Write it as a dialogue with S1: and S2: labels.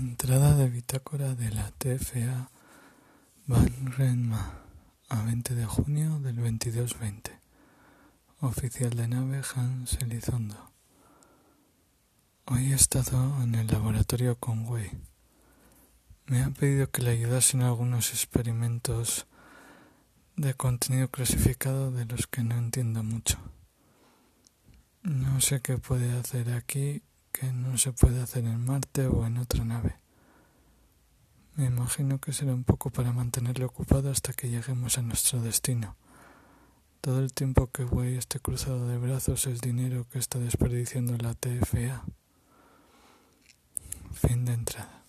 S1: Entrada de bitácora de la TFA Van Renma a 20 de junio del 2220. Oficial de nave Hans Elizondo. Hoy he estado en el laboratorio con Wei. Me ha pedido que le ayudase en algunos experimentos de contenido clasificado de los que no entiendo mucho. No sé qué puede hacer aquí que no se puede hacer en Marte o en otra nave. Me imagino que será un poco para mantenerle ocupado hasta que lleguemos a nuestro destino. Todo el tiempo que voy esté cruzado de brazos es dinero que está desperdiciando la TFA. Fin de entrada.